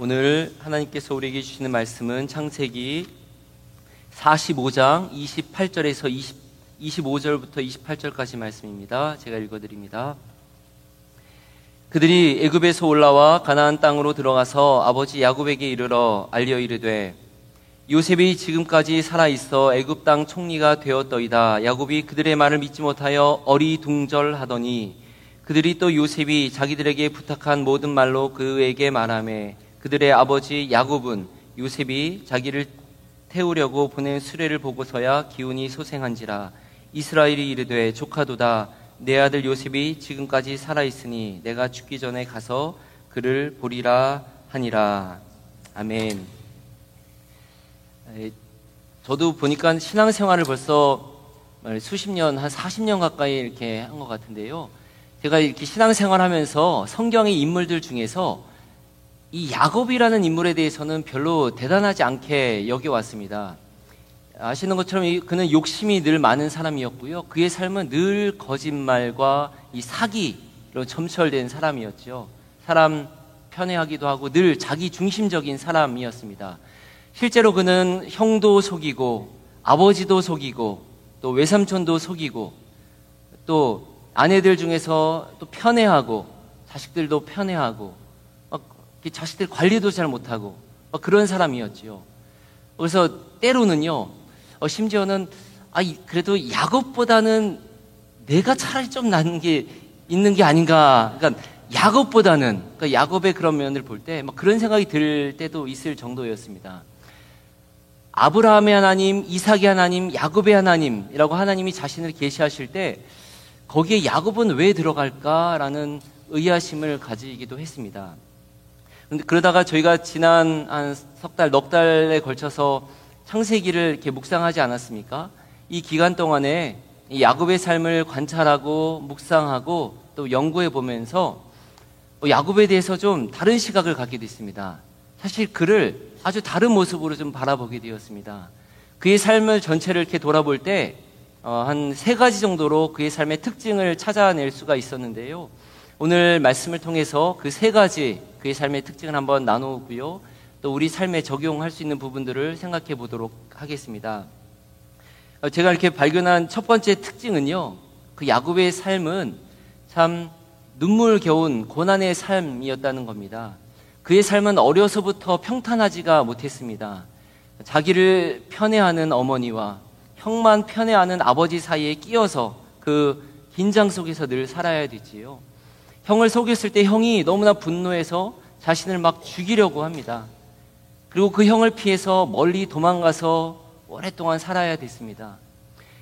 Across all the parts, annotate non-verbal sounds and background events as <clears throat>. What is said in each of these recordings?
오늘 하나님께서 우리에게 주시는 말씀은 창세기 45장 28절에서 20, 25절부터 28절까지 말씀입니다. 제가 읽어드립니다. 그들이 애굽에서 올라와 가나안 땅으로 들어가서 아버지 야곱에게 이르러 알려 이르되 요셉이 지금까지 살아 있어 애굽 땅 총리가 되었더이다. 야곱이 그들의 말을 믿지 못하여 어리둥절하더니 그들이 또 요셉이 자기들에게 부탁한 모든 말로 그에게 말하매 그들의 아버지 야곱은 요셉이 자기를 태우려고 보낸 수레를 보고서야 기운이 소생한지라 이스라엘이 이르되 조카도다 내 아들 요셉이 지금까지 살아 있으니 내가 죽기 전에 가서 그를 보리라 하니라 아멘. 저도 보니까 신앙생활을 벌써 수십 년, 한 40년 가까이 이렇게 한 것 같은데요. 제가 이렇게 신앙생활 하면서 성경의 인물들 중에서 이 야곱이라는 인물에 대해서는 별로 대단하지 않게 여겨왔습니다. 아시는 것처럼 그는 욕심이 늘 많은 사람이었고요. 그의 삶은 늘 거짓말과 이 사기로 점철된 사람이었죠. 사람 편애하기도 하고 늘 자기 중심적인 사람이었습니다. 실제로 그는 형도 속이고 아버지도 속이고 또 외삼촌도 속이고 또 아내들 중에서 또 편애하고 자식들도 편애하고 자식들 관리도 잘 못하고 그런 사람이었지요. 그래서 때로는요, 어, 심지어는 아, 그래도 야곱보다는 내가 차라리 좀 나는 게 있는 게 아닌가. 그러니까 야곱보다는 그러니까 야곱의 그런 면을 볼 때 그런 생각이 들 때도 있을 정도였습니다. 아브라함의 하나님, 이삭의 하나님, 야곱의 하나님이라고 하나님이 자신을 계시하실 때 거기에 야곱은 왜 들어갈까라는 의아심을 가지기도 했습니다. 그러다가 저희가 지난 한 석 달, 넉 달에 걸쳐서 창세기를 이렇게 묵상하지 않았습니까? 이 기간 동안에 이 야곱의 삶을 관찰하고 묵상하고 또 연구해 보면서 야곱에 대해서 좀 다른 시각을 갖게 됐습니다. 사실 그를 아주 다른 모습으로 좀 바라보게 되었습니다. 그의 삶을 전체를 이렇게 돌아볼 때, 어, 한세 가지 정도로 그의 삶의 특징을 찾아낼 수가 있었는데요. 오늘 말씀을 통해서 그 세 가지 그의 삶의 특징을 한번 나누고요. 또 우리 삶에 적용할 수 있는 부분들을 생각해 보도록 하겠습니다. 어, 제가 이렇게 발견한 첫 번째 특징은요. 그 야곱의 삶은 참 눈물겨운 고난의 삶이었다는 겁니다. 그의 삶은 어려서부터 평탄하지가 못했습니다. 자기를 편애하는 어머니와 형만 편애하는 아버지 사이에 끼어서 그 긴장 속에서 늘 살아야 되지요. 형을 속였을 때 형이 너무나 분노해서 자신을 막 죽이려고 합니다. 그리고 그 형을 피해서 멀리 도망가서 오랫동안 살아야 됐습니다.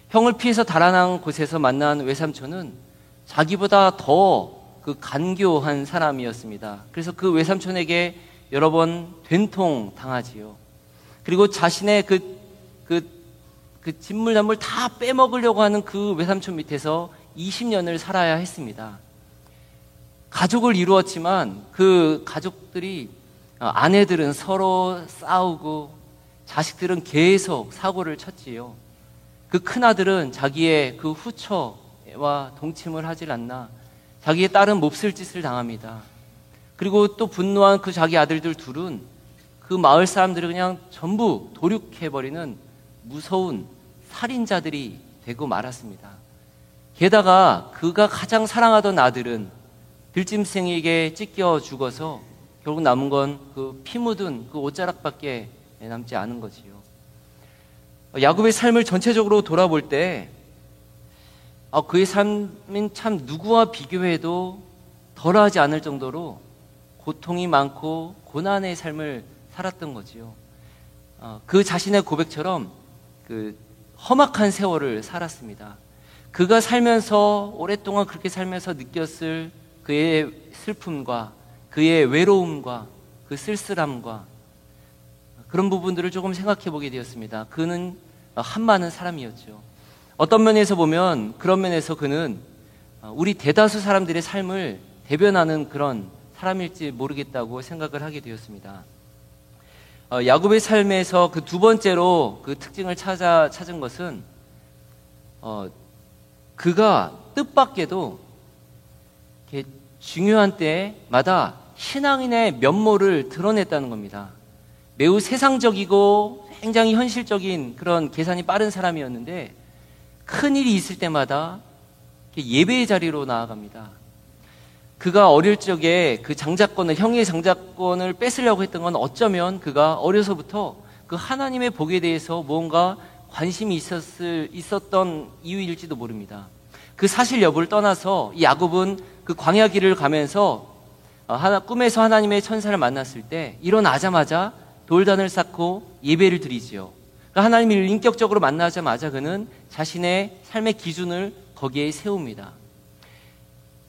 형을 피해서 달아난 곳에서 만난 외삼촌은 자기보다 더 그 간교한 사람이었습니다. 그래서 그 외삼촌에게 여러 번 된통 당하지요. 그리고 자신의 그, 그, 그 진물난물 다 빼먹으려고 하는 그 외삼촌 밑에서 20년을 살아야 했습니다. 가족을 이루었지만 그 가족들이 어, 아내들은 서로 싸우고 자식들은 계속 사고를 쳤지요. 그 큰아들은 자기의 그 후처와 동침을 하질 않나 자기의 딸은 몹쓸 짓을 당합니다. 그리고 또 분노한 그 자기 아들들 둘은 그 마을 사람들을 그냥 전부 도륙해버리는 무서운 살인자들이 되고 말았습니다. 게다가 그가 가장 사랑하던 아들은 들짐승에게 찢겨 죽어서 결국 남은 건 그 피 묻은 그 옷자락밖에 남지 않은 거지요. 야곱의 삶을 전체적으로 돌아볼 때 아, 그의 삶은 참 누구와 비교해도 덜하지 않을 정도로 고통이 많고 고난의 삶을 살았던 거지요. 어, 그 자신의 고백처럼 그 험악한 세월을 살았습니다. 그가 살면서 오랫동안 그렇게 살면서 느꼈을 그의 슬픔과 그의 외로움과 그 쓸쓸함과 그런 부분들을 조금 생각해 보게 되었습니다. 그는 한 많은 사람이었죠. 어떤 면에서 보면 그런 면에서 그는 우리 대다수 사람들의 삶을 대변하는 그런 사람일지 모르겠다고 생각을 하게 되었습니다. 어, 야곱의 삶에서 그 두 번째로 그 특징을 찾아 찾은 것은 어, 그가 뜻밖에도 중요한 때마다 신앙인의 면모를 드러냈다는 겁니다. 매우 세상적이고 굉장히 현실적인 그런 계산이 빠른 사람이었는데 큰 일이 있을 때마다 예배의 자리로 나아갑니다. 그가 어릴 적에 그 장자권을 형의 장자권을 뺏으려고 했던 건 어쩌면 그가 어려서부터 그 하나님의 복에 대해서 무언가 관심이 있었을 있었던 이유일지도 모릅니다. 그 사실 여부를 떠나서 이 야곱은 그 광야 길을 가면서 어, 하나 꿈에서 하나님의 천사를 만났을 때 일어나자마자 돌단을 쌓고 예배를 드리지요. 그러니까 하나님을 인격적으로 만나자마자 그는 자신의 삶의 기준을 거기에 세웁니다.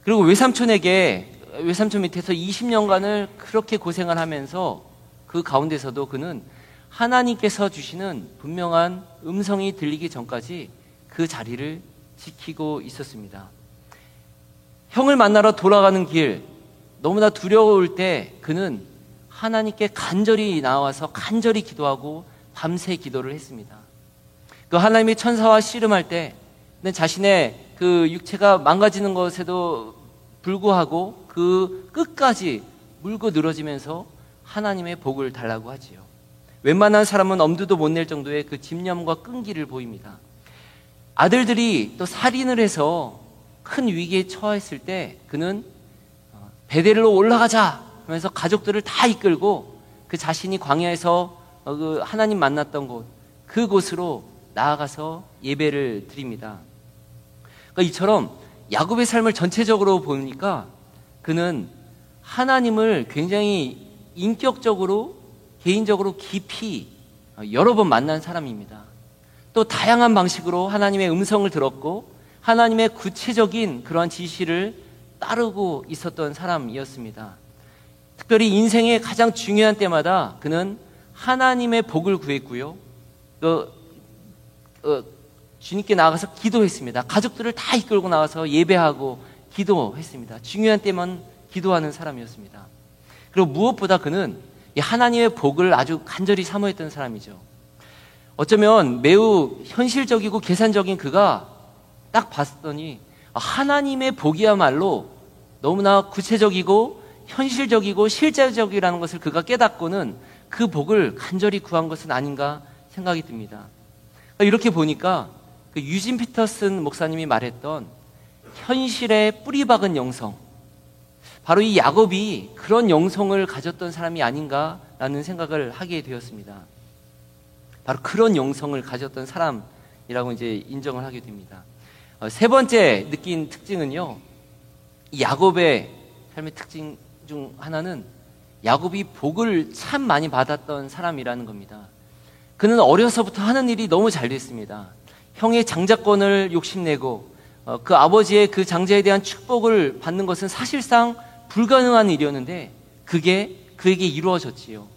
그리고 외삼촌에게 외삼촌 밑에서 20년간을 그렇게 고생을 하면서 그 가운데서도 그는 하나님께서 주시는 분명한 음성이 들리기 전까지 그 자리를 지키고 있었습니다. 형을 만나러 돌아가는 길 너무나 두려울 때 그는 하나님께 간절히 나와서 간절히 기도하고 밤새 기도를 했습니다. 그 하나님의 천사와 씨름할 때 자신의 그 육체가 망가지는 것에도 불구하고 그 끝까지 물고 늘어지면서 하나님의 복을 달라고 하지요. 웬만한 사람은 엄두도 못 낼 정도의 그 집념과 끈기를 보입니다. 아들들이 또 살인을 해서 큰 위기에 처했을 때 그는 어, 베델로 올라가자 하면서 가족들을 다 이끌고 그 자신이 광야에서 어, 그 하나님 만났던 곳 그곳으로 나아가서 예배를 드립니다. 그러니까 이처럼 야곱의 삶을 전체적으로 보니까 그는 하나님을 굉장히 인격적으로 개인적으로 깊이 어, 여러 번 만난 사람입니다. 또 다양한 방식으로 하나님의 음성을 들었고 하나님의 구체적인 그러한 지시를 따르고 있었던 사람이었습니다. 특별히 인생의 가장 중요한 때마다 그는 하나님의 복을 구했고요. 그, 어, 주님께 나가서 기도했습니다. 가족들을 다 이끌고 나가서 예배하고 기도했습니다. 중요한 때만 기도하는 사람이었습니다. 그리고 무엇보다 그는 하나님의 복을 아주 간절히 사모했던 사람이죠. 어쩌면 매우 현실적이고 계산적인 그가 딱 봤더니 하나님의 복이야말로 너무나 구체적이고 현실적이고 실제적이라는 것을 그가 깨닫고는 그 복을 간절히 구한 것은 아닌가 생각이 듭니다. 이렇게 보니까 그 유진 피터슨 목사님이 말했던 현실의 뿌리 박은 영성. 바로 이 야곱이 그런 영성을 가졌던 사람이 아닌가라는 생각을 하게 되었습니다. 바로 그런 영성을 가졌던 사람이라고 이제 인정을 하게 됩니다. 어, 세 번째 느낀 특징은요. 야곱의 삶의 특징 중 하나는 야곱이 복을 참 많이 받았던 사람이라는 겁니다. 그는 어려서부터 하는 일이 너무 잘 됐습니다. 형의 장자권을 욕심내고 어, 그 아버지의 그 장자에 대한 축복을 받는 것은 사실상 불가능한 일이었는데 그게 그에게 이루어졌지요.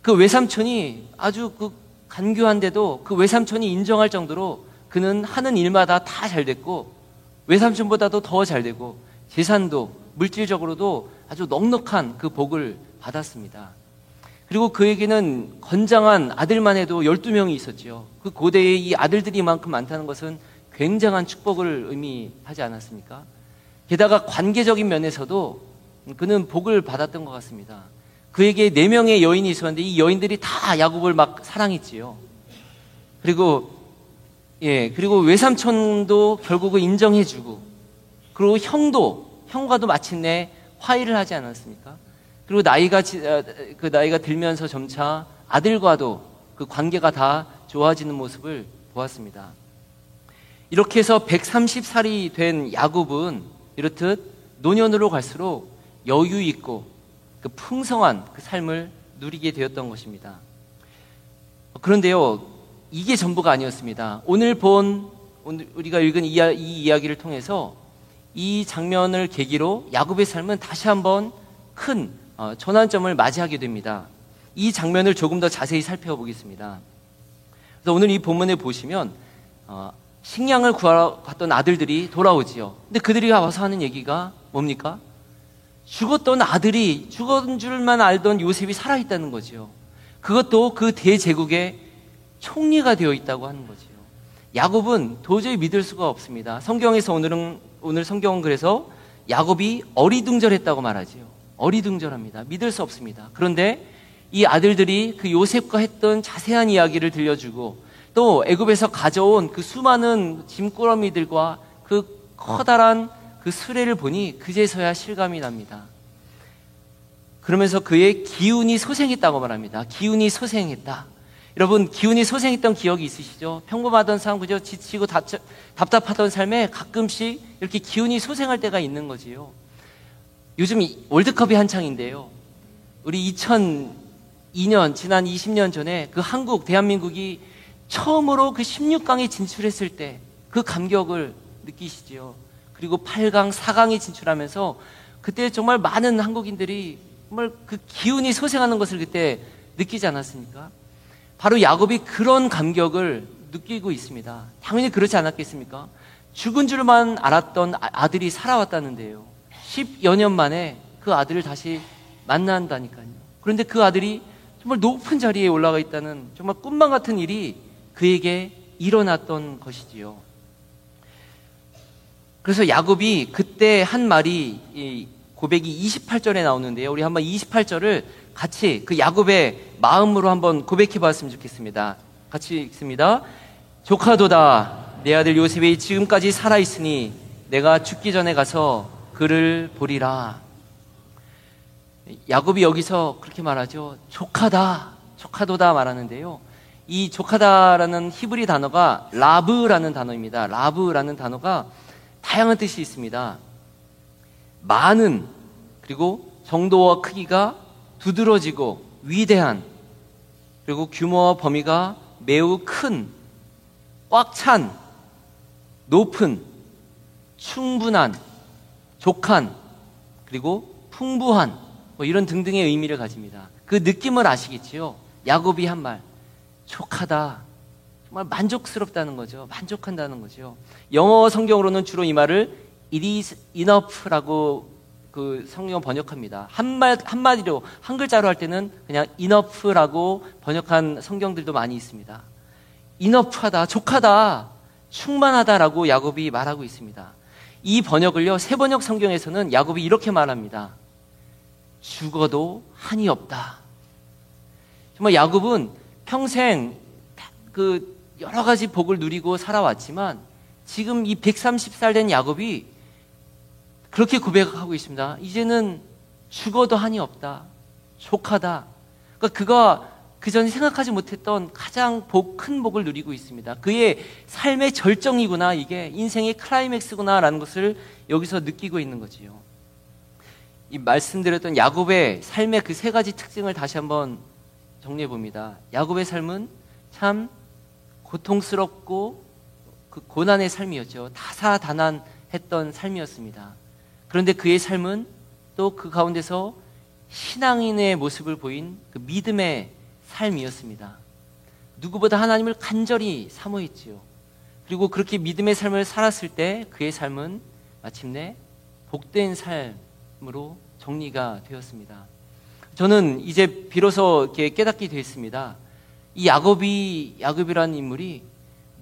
그 외삼촌이 아주 그 간교한데도 그 외삼촌이 인정할 정도로 그는 하는 일마다 다 잘 됐고 외삼촌보다도 더 잘 되고 재산도 물질적으로도 아주 넉넉한 그 복을 받았습니다. 그리고 그에게는 건장한 아들만 해도 12명이 있었지요. 그 고대에 이 아들들이 만큼 많다는 것은 굉장한 축복을 의미하지 않았습니까? 게다가 관계적인 면에서도 그는 복을 받았던 것 같습니다. 그에게 네 명의 여인이 있었는데 이 여인들이 다 야곱을 막 사랑했지요. 그리고 예 그리고 외삼촌도 결국은 인정해주고 그리고 형도 형과도 마침내 화해를 하지 않았습니까? 그리고 나이가 어, 그 나이가 들면서 점차 아들과도 그 관계가 다 좋아지는 모습을 보았습니다. 이렇게 해서 130살이 된 야곱은 이렇듯 노년으로 갈수록 여유 있고 그 풍성한 그 삶을 누리게 되었던 것입니다. 그런데요, 이게 전부가 아니었습니다. 오늘 본 오늘 우리가 읽은 이, 이 이야기를 통해서 이 장면을 계기로 야곱의 삶은 다시 한번 큰 어, 전환점을 맞이하게 됩니다. 이 장면을 조금 더 자세히 살펴보겠습니다. 그래서 오늘 이 본문에 보시면 어, 식량을 구하러 갔던 아들들이 돌아오지요. 근데 그들이 와서 하는 얘기가 뭡니까? 죽었던 아들이 죽은 줄만 알던 요셉이 살아있다는 거지요. 그것도 그 대제국의 총리가 되어 있다고 하는 거지요. 야곱은 도저히 믿을 수가 없습니다. 성경에서 오늘은 오늘 성경은 그래서 야곱이 어리둥절했다고 말하지요. 어리둥절합니다. 믿을 수 없습니다. 그런데 이 아들들이 그 요셉과 했던 자세한 이야기를 들려주고 또 애굽에서 가져온 그 수많은 짐꾸러미들과 그 커다란 그 수레를 보니 그제서야 실감이 납니다. 그러면서 그의 기운이 소생했다고 말합니다. 기운이 소생했다. 여러분 기운이 소생했던 기억이 있으시죠? 평범하던 삶 그저 지치고 답답하던 삶에 가끔씩 이렇게 기운이 소생할 때가 있는 거지요. 요즘 월드컵이 한창인데요. 우리 2002년 지난 20년 전에 그 한국 대한민국이 처음으로 그 16강에 진출했을 때 그 감격을 느끼시지요. 그리고 8강, 4강에 진출하면서 그때 정말 많은 한국인들이 정말 그 기운이 소생하는 것을 그때 느끼지 않았습니까? 바로 야곱이 그런 감격을 느끼고 있습니다. 당연히 그렇지 않았겠습니까? 죽은 줄만 알았던 아, 아들이 살아왔다는데요. 10여 년 만에 그 아들을 다시 만난다니까요. 그런데 그 아들이 정말 높은 자리에 올라가 있다는 정말 꿈만 같은 일이 그에게 일어났던 것이지요. 그래서 야곱이 그때 한 말이 고백이 28절에 나오는데요. 우리 한번 28절을 같이 그 야곱의 마음으로 한번 고백해 봤으면 좋겠습니다. 같이 읽습니다. 조카도다 내 아들 요셉이 지금까지 살아 있으니 내가 죽기 전에 가서 그를 보리라. 야곱이 여기서 그렇게 말하죠. 조카다, 조카도다 말하는데요. 이 조카다라는 히브리 단어가 라브라는 단어입니다. 라브라는 단어가 다양한 뜻이 있습니다. 많은 그리고 정도와 크기가 두드러지고 위대한 그리고 규모와 범위가 매우 큰, 꽉 찬, 높은, 충분한, 족한, 그리고 풍부한 뭐 이런 등등의 의미를 가집니다. 그 느낌을 아시겠지요? 야곱이 한 말, 족하다. 정말 만족스럽다는 거죠. 만족한다는 거죠. 영어 성경으로는 주로 이 말을 it is enough라고 그 성경 번역합니다. 한말 한마디로 한 글자로 할 때는 그냥 enough라고 번역한 성경들도 많이 있습니다. enough하다, 족하다, 충만하다라고 야곱이 말하고 있습니다. 이 번역을요 세 번역 성경에서는 야곱이 이렇게 말합니다. 죽어도 한이 없다. 정말 야곱은 평생 그 여러 가지 복을 누리고 살아왔지만 지금 이 130살 된 야곱이 그렇게 고백하고 있습니다. 이제는 죽어도 한이 없다. 족하다. 그러니까 그가 그 전에 생각하지 못했던 가장 복, 큰 복을 누리고 있습니다. 그의 삶의 절정이구나, 이게 인생의 클라이맥스구나라는 것을 여기서 느끼고 있는 거지요. 이 말씀드렸던 야곱의 삶의 그 세 가지 특징을 다시 한번 정리해 봅니다. 야곱의 삶은 참 고통스럽고 그 고난의 삶이었죠. 다사다난했던 삶이었습니다. 그런데 그의 삶은 또 그 가운데서 신앙인의 모습을 보인 그 믿음의 삶이었습니다. 누구보다 하나님을 간절히 사모했지요. 그리고 그렇게 믿음의 삶을 살았을 때 그의 삶은 마침내 복된 삶으로 정리가 되었습니다. 저는 이제 비로소 이렇게 깨닫게 되었습니다. 이 야곱이 야곱이라는 인물이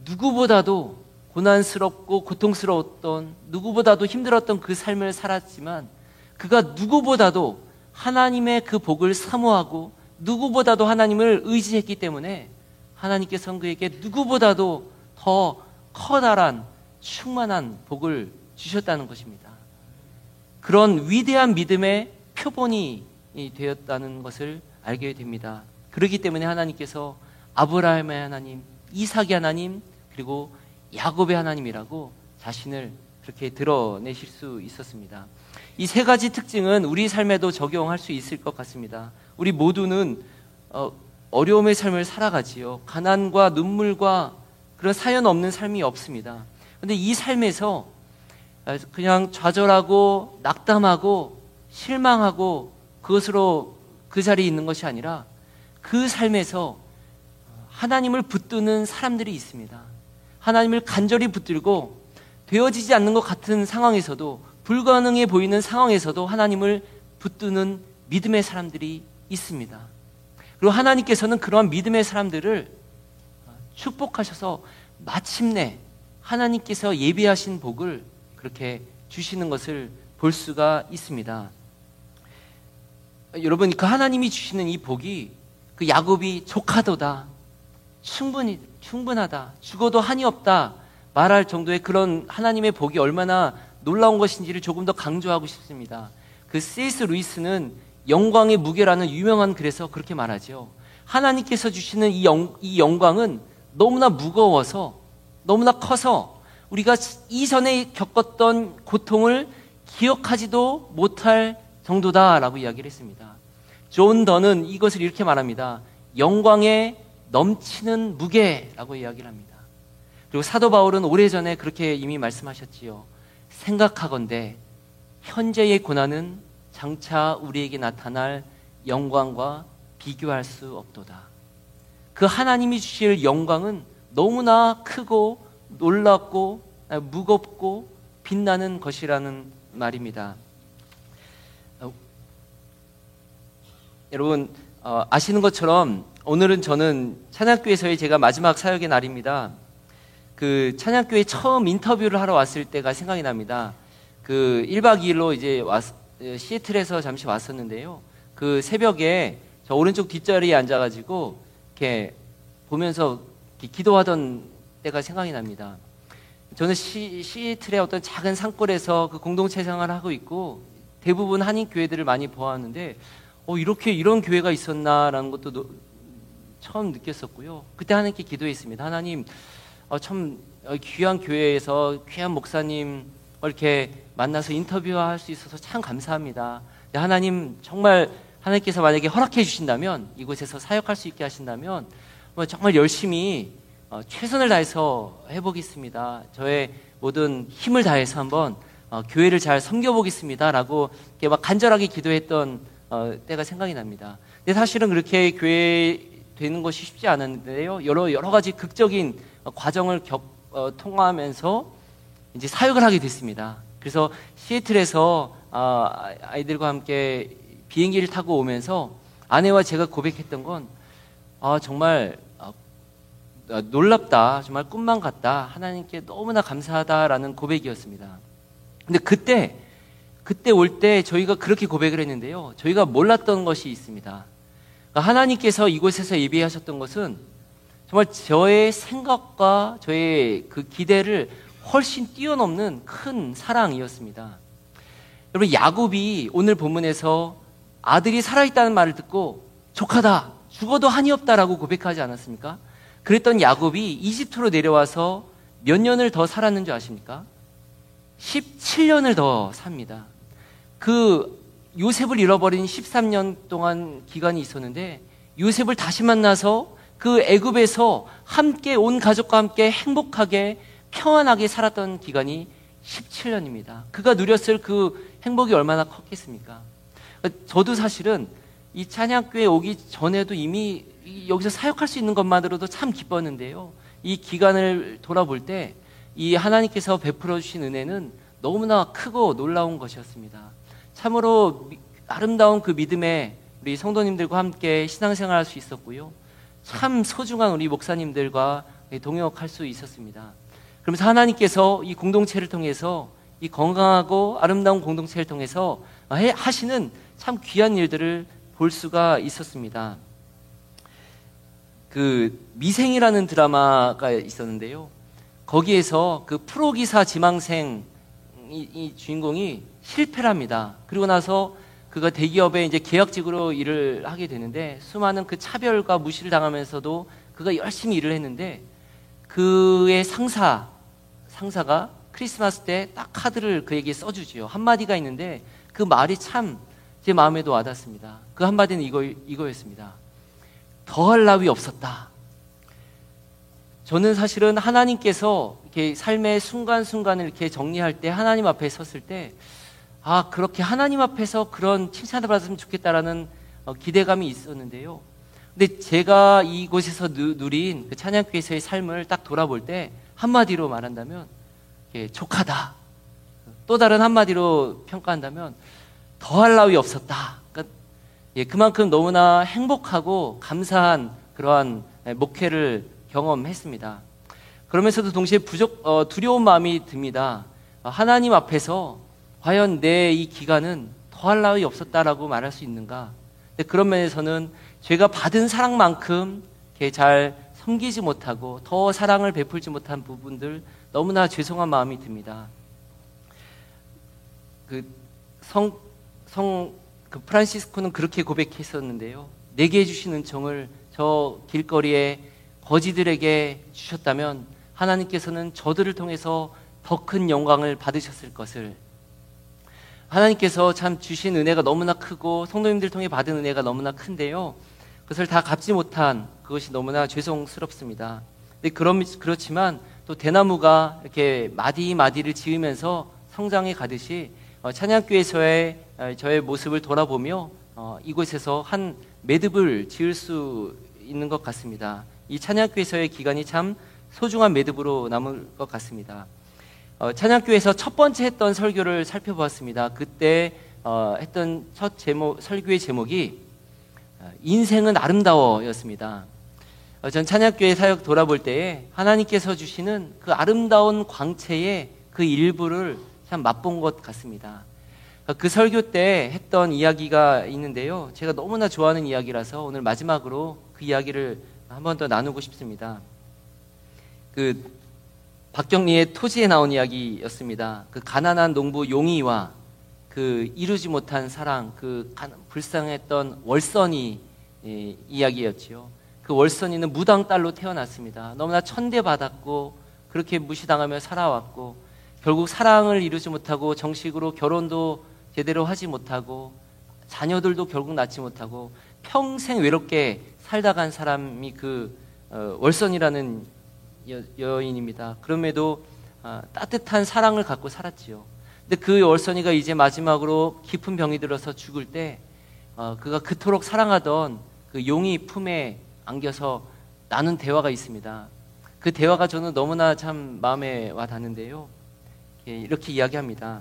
누구보다도 고난스럽고 고통스러웠던 누구보다도 힘들었던 그 삶을 살았지만 그가 누구보다도 하나님의 그 복을 사모하고 누구보다도 하나님을 의지했기 때문에 하나님께서는 그에게 누구보다도 더 커다란 충만한 복을 주셨다는 것입니다. 그런 위대한 믿음의 표본이 되었다는 것을 알게 됩니다. 그렇기 때문에 하나님께서 아브라함의 하나님, 이삭의 하나님, 그리고 야곱의 하나님이라고 자신을 그렇게 드러내실 수 있었습니다. 이 세 가지 특징은 우리 삶에도 적용할 수 있을 것 같습니다. 우리 모두는 어, 어려움의 삶을 살아가지요. 가난과 눈물과 그런 사연 없는 삶이 없습니다. 근데 이 삶에서 그냥 좌절하고 낙담하고 실망하고 그것으로 그 자리에 있는 것이 아니라 그 삶에서 하나님을 붙드는 사람들이 있습니다. 하나님을 간절히 붙들고 되어지지 않는 것 같은 상황에서도 불가능해 보이는 상황에서도 하나님을 붙드는 믿음의 사람들이 있습니다. 그리고 하나님께서는 그러한 믿음의 사람들을 축복하셔서 마침내 하나님께서 예비하신 복을 그렇게 주시는 것을 볼 수가 있습니다. 여러분 그 하나님이 주시는 이 복이 그 야곱이 족하도다 충분히 충분하다 죽어도 한이 없다 말할 정도의 그런 하나님의 복이 얼마나 놀라운 것인지를 조금 더 강조하고 싶습니다. 그 C.S. 루이스는 영광의 무게라는 유명한 글에서 그렇게 말하죠. 하나님께서 주시는 이, 영, 이 영광은 너무나 무거워서 너무나 커서 우리가 이전에 겪었던 고통을 기억하지도 못할 정도다라고 이야기를 했습니다. 존 던은 이것을 이렇게 말합니다. 영광에 넘치는 무게라고 이야기를 합니다. 그리고 사도 바울은 오래전에 그렇게 이미 말씀하셨지요. 생각하건대 현재의 고난은 장차 우리에게 나타날 영광과 비교할 수 없도다. 그 하나님이 주실 영광은 너무나 크고 놀랍고 무겁고 빛나는 것이라는 말입니다. 어, 여러분 어, 아시는 것처럼 오늘은 저는 찬양교에서의 제가 마지막 사역의 날입니다. 그 찬양교회 처음 인터뷰를 하러 왔을 때가 생각이 납니다. 그 1박 2일로 이제 왔, 시애틀에서 잠시 왔었는데요. 그 새벽에 저 오른쪽 뒷자리에 앉아가지고 이렇게 보면서 이렇게 기도하던 때가 생각이 납니다. 저는 시, 시애틀의 어떤 작은 산골에서 그 공동체 생활을 하고 있고 대부분 한인 교회들을 많이 보았는데 어, 이렇게 이런 교회가 있었나라는 것도 노, 처음 느꼈었고요. 그때 하나님께 기도했습니다. 하나님, 어, 참 어, 귀한 교회에서 귀한 목사님 이렇게 만나서 인터뷰할 수 있어서 참 감사합니다. 하나님 정말 하나님께서 만약에 허락해 주신다면 이곳에서 사역할 수 있게 하신다면 뭐 정말 열심히 어, 최선을 다해서 해보겠습니다. 저의 모든 힘을 다해서 한번 어, 교회를 잘 섬겨보겠습니다라고 이렇게 막 간절하게 기도했던 어, 때가 생각이 납니다. 근데 사실은 그렇게 교회 되는 것이 쉽지 않은데요. 여러 여러 가지 극적인 과정을 겪, 어, 통하면서 이제 사역을 하게 됐습니다. 그래서 시애틀에서 어, 아이들과 함께 비행기를 타고 오면서 아내와 제가 고백했던 건 아, 정말 어, 놀랍다, 정말 꿈만 같다, 하나님께 너무나 감사하다라는 고백이었습니다. 근데 그때 그때 올 때 저희가 그렇게 고백을 했는데요. 저희가 몰랐던 것이 있습니다. 그러니까 하나님께서 이곳에서 예비하셨던 것은 정말 저의 생각과 저의 그 기대를 훨씬 뛰어넘는 큰 사랑이었습니다. 여러분 야곱이 오늘 본문에서 아들이 살아있다는 말을 듣고 족하다 죽어도 한이 없다라고 고백하지 않았습니까? 그랬던 야곱이 이집트로 내려와서 몇 년을 더 살았는 줄 아십니까? 17년을 더 삽니다. 그 요셉을 잃어버린 13년 동안 기간이 있었는데 요셉을 다시 만나서 그 애굽에서 함께 온 가족과 함께 행복하게 평안하게 살았던 기간이 17년입니다. 그가 누렸을 그 행복이 얼마나 컸겠습니까? 저도 사실은 이 찬양교회 오기 전에도 이미 여기서 사역할 수 있는 것만으로도 참 기뻤는데요. 이 기간을 돌아볼 때 이 하나님께서 베풀어 주신 은혜는 너무나 크고 놀라운 것이었습니다. 참으로 아름다운 그 믿음에 우리 성도님들과 함께 신앙생활할 수 있었고요. 참 소중한 우리 목사님들과 동역할 수 있었습니다. 그러면서 하나님께서 이 공동체를 통해서 이 건강하고 아름다운 공동체를 통해서 하시는 참 귀한 일들을 볼 수가 있었습니다. 그 미생이라는 드라마가 있었는데요. 거기에서 그 프로기사 지망생 이, 이 주인공이 실패를 합니다. 그리고 나서 그가 대기업에 이제 계약직으로 일을 하게 되는데 수많은 그 차별과 무시를 당하면서도 그가 열심히 일을 했는데 그의 상사 상사가 크리스마스 때 딱 카드를 그에게 써주지요. 한마디가 있는데 그 말이 참 제 마음에도 와닿습니다. 그 한마디는 이거, 이거였습니다. 더할 나위 없었다. 저는 사실은 하나님께서 이렇게 삶의 순간순간을 이렇게 정리할 때 하나님 앞에 섰을 때 아, 그렇게 하나님 앞에서 그런 칭찬을 받았으면 좋겠다라는 어, 기대감이 있었는데요. 근데 제가 이곳에서 누린 그 찬양교회에서의 삶을 딱 돌아볼 때 한마디로 말한다면 예, 족하다. 또 다른 한마디로 평가한다면 더할 나위 없었다. 그러니까 예, 그만큼 너무나 행복하고 감사한 그러한 예, 목회를 경험했습니다. 그러면서도 동시에 부족, 어, 두려운 마음이 듭니다. 하나님 앞에서 과연 내 이 기간은 더할 나위 없었다라고 말할 수 있는가? 그런 면에서는 제가 받은 사랑만큼 잘 섬기지 못하고 더 사랑을 베풀지 못한 부분들 너무나 죄송한 마음이 듭니다. 그 성, 성, 그 프란시스코는 그렇게 고백했었는데요. 내게 주신 은총을 저 길거리에 거지들에게 주셨다면 하나님께서는 저들을 통해서 더 큰 영광을 받으셨을 것을 하나님께서 참 주신 은혜가 너무나 크고 성도님들 통해 받은 은혜가 너무나 큰데요. 그것을 다 갚지 못한 그것이 너무나 죄송스럽습니다. 근데 그럼, 그렇지만 또 대나무가 이렇게 마디 마디를 지으면서 성장해 가듯이 어, 찬양교회에서의 어, 저의 모습을 돌아보며 어, 이곳에서 한 매듭을 지을 수 있는 것 같습니다. 이 찬양교회에서의 기간이 참 소중한 매듭으로 남을 것 같습니다. 어, 찬양교회에서 첫 번째 했던 설교를 살펴보았습니다. 그때 어, 했던 첫 제목, 설교의 제목이 어, 인생은 아름다워였습니다. 어, 전 찬양교회 사역 돌아볼 때에 하나님께서 주시는 그 아름다운 광채의 그 일부를 참 맛본 것 같습니다. 어, 그 설교 때 했던 이야기가 있는데요. 제가 너무나 좋아하는 이야기라서 오늘 마지막으로 그 이야기를 한 번 더 나누고 싶습니다. 그 박경리의 토지에 나온 이야기였습니다. 그 가난한 농부 용이와 그 이루지 못한 사랑, 그 불쌍했던 월선이 예, 이야기였지요. 그 월선이는 무당 딸로 태어났습니다. 너무나 천대받았고 그렇게 무시당하며 살아왔고 결국 사랑을 이루지 못하고 정식으로 결혼도 제대로 하지 못하고 자녀들도 결국 낳지 못하고 평생 외롭게 살다 간 사람이 그 어, 월선이라는 여, 인입니다 그럼에도 어, 따뜻한 사랑을 갖고 살았지요. 근데 그 월선이가 이제 마지막으로 깊은 병이 들어서 죽을 때 어, 그가 그토록 사랑하던 그 용이 품에 안겨서 나눈 대화가 있습니다. 그 대화가 저는 너무나 참 마음에 와 닿는데요. 이렇게 이야기합니다.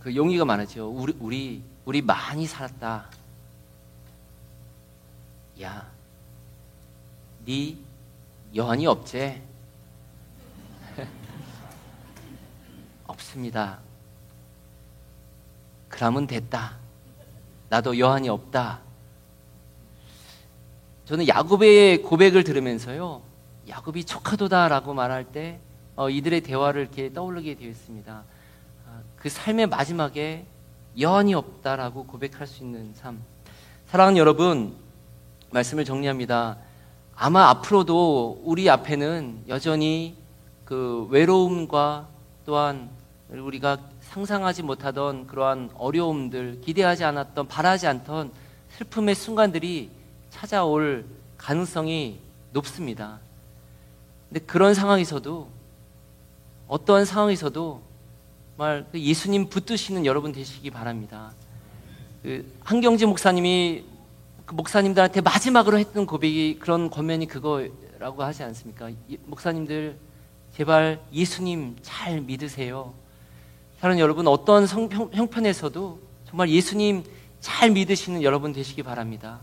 그 용이가 말하죠. 우리 우리 우리 많이 살았다. 야, 네 여한이 없지? <laughs> 없습니다. 그러면 됐다. 나도 여한이 없다. 저는 야곱의 고백을 들으면서요, 야곱이 촉하도다라고 말할 때 어, 이들의 대화를 이렇게 떠올리게 되었습니다. 아, 그 삶의 마지막에 여한이 없다라고 고백할 수 있는 삶. 사랑하는 여러분, 말씀을 정리합니다. 아마 앞으로도 우리 앞에는 여전히 그 외로움과 또한 우리가 상상하지 못하던 그러한 어려움들, 기대하지 않았던, 바라지 않던 슬픔의 순간들이 찾아올 가능성이 높습니다. 근데 그런 상황에서도 어떠한 상황에서도 정말 그 예수님 붙드시는 여러분 되시기 바랍니다. 그 한경재 목사님이 그 목사님들한테 마지막으로 했던 고백이 그런 권면이 그거라고 하지 않습니까? 목사님들 제발 예수님 잘 믿으세요. 사랑 여러분 어떤 성, 형편에서도 정말 예수님 잘 믿으시는 여러분 되시기 바랍니다.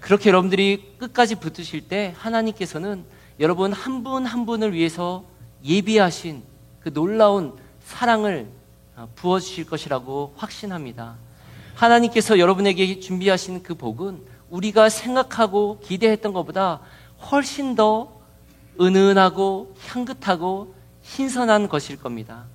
그렇게 여러분들이 끝까지 붙으실 때 하나님께서는 여러분 한 분한 한 분을 위해서 예비하신 그 놀라운 사랑을 어, 부어주실 것이라고 확신합니다. 하나님께서 여러분에게 준비하신 그 복은 우리가 생각하고 기대했던 것보다 훨씬 더 은은하고 향긋하고 신선한 것일 겁니다.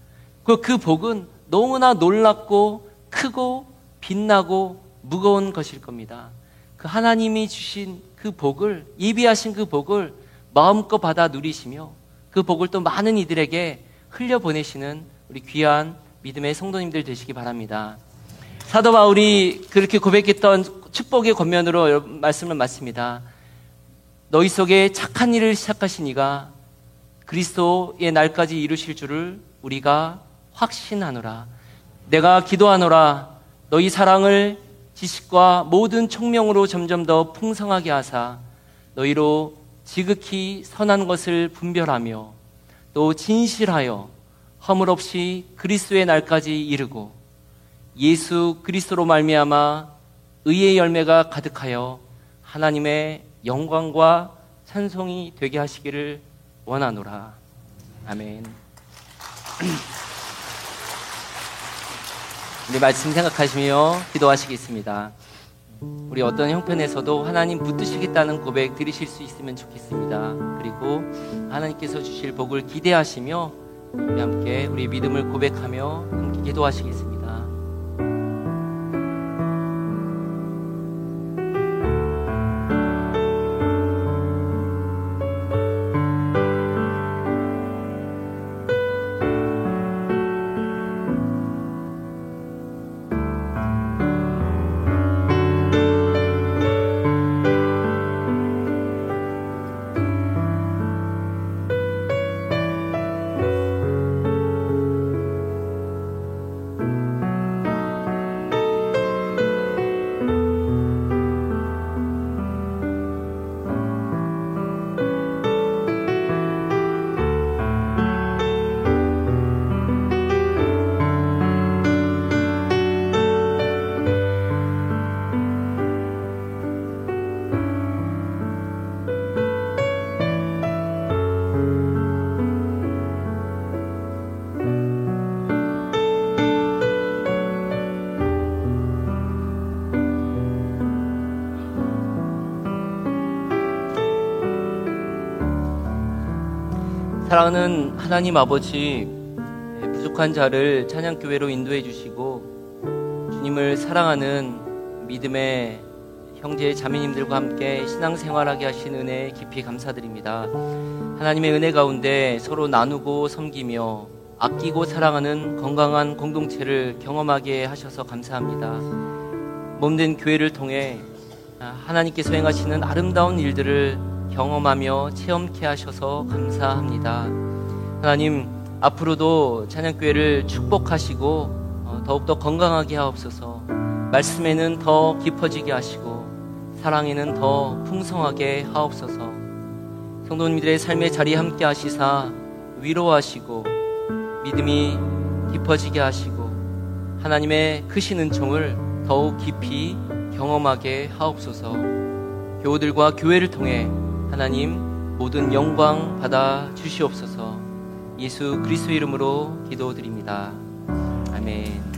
그, 그 복은 너무나 놀랍고 크고 빛나고 무거운 것일 겁니다. 그 하나님이 주신 그 복을, 예비하신 그 복을 마음껏 받아 누리시며 그 복을 또 많은 이들에게 흘려보내시는 우리 귀한 믿음의 성도님들 되시기 바랍니다. 사도 바울이 그렇게 고백했던 축복의 권면으로 말씀을 마칩니다. 너희 속에 착한 일을 시작하신 이가 그리스도의 날까지 이루실 줄을 우리가 확신하노라. 내가 기도하노라. 너희 사랑을 지식과 모든 총명으로 점점 더 풍성하게 하사 너희로 지극히 선한 것을 분별하며 또 진실하여 허물 없이 그리스도의 날까지 이르고 예수 그리스도로 말미암아 의의 열매가 가득하여 하나님의 영광과 찬송이 되게 하시기를 원하노라. 아멘. <clears throat> 우리 말씀 생각하시며 기도하시겠습니다. 우리 어떤 형편에서도 하나님 붙드시겠다는 고백 드리실 수 있으면 좋겠습니다. 그리고 하나님께서 주실 복을 기대하시며 우리 함께 우리 믿음을 고백하며 함께 기도하시겠습니다. 사랑하는 하나님 아버지, 부족한 자를 찬양교회로 인도해 주시고, 주님을 사랑하는 믿음의 형제 자매님들과 함께 신앙생활하게 하신 은혜 깊이 감사드립니다. 하나님의 은혜 가운데 서로 나누고 섬기며 아끼고 사랑하는 건강한 공동체를 경험하게 하셔서 감사합니다. 몸된 교회를 통해 하나님께서 행하시는 아름다운 일들을 경험하며 체험케 하셔서 감사합니다. 하나님, 앞으로도 찬양교회를 축복하시고 어, 더욱더 건강하게 하옵소서. 말씀에는 더 깊어지게 하시고 사랑에는 더 풍성하게 하옵소서. 성도님들의 삶의 자리에 함께 하시사 위로하시고 믿음이 깊어지게 하시고 하나님의 크신 은총을 더욱 깊이 경험하게 하옵소서. 교우들과 교회를 통해 하나님 모든 영광 받아 주시옵소서 예수 그리스도 이름으로 기도드립니다. 아멘.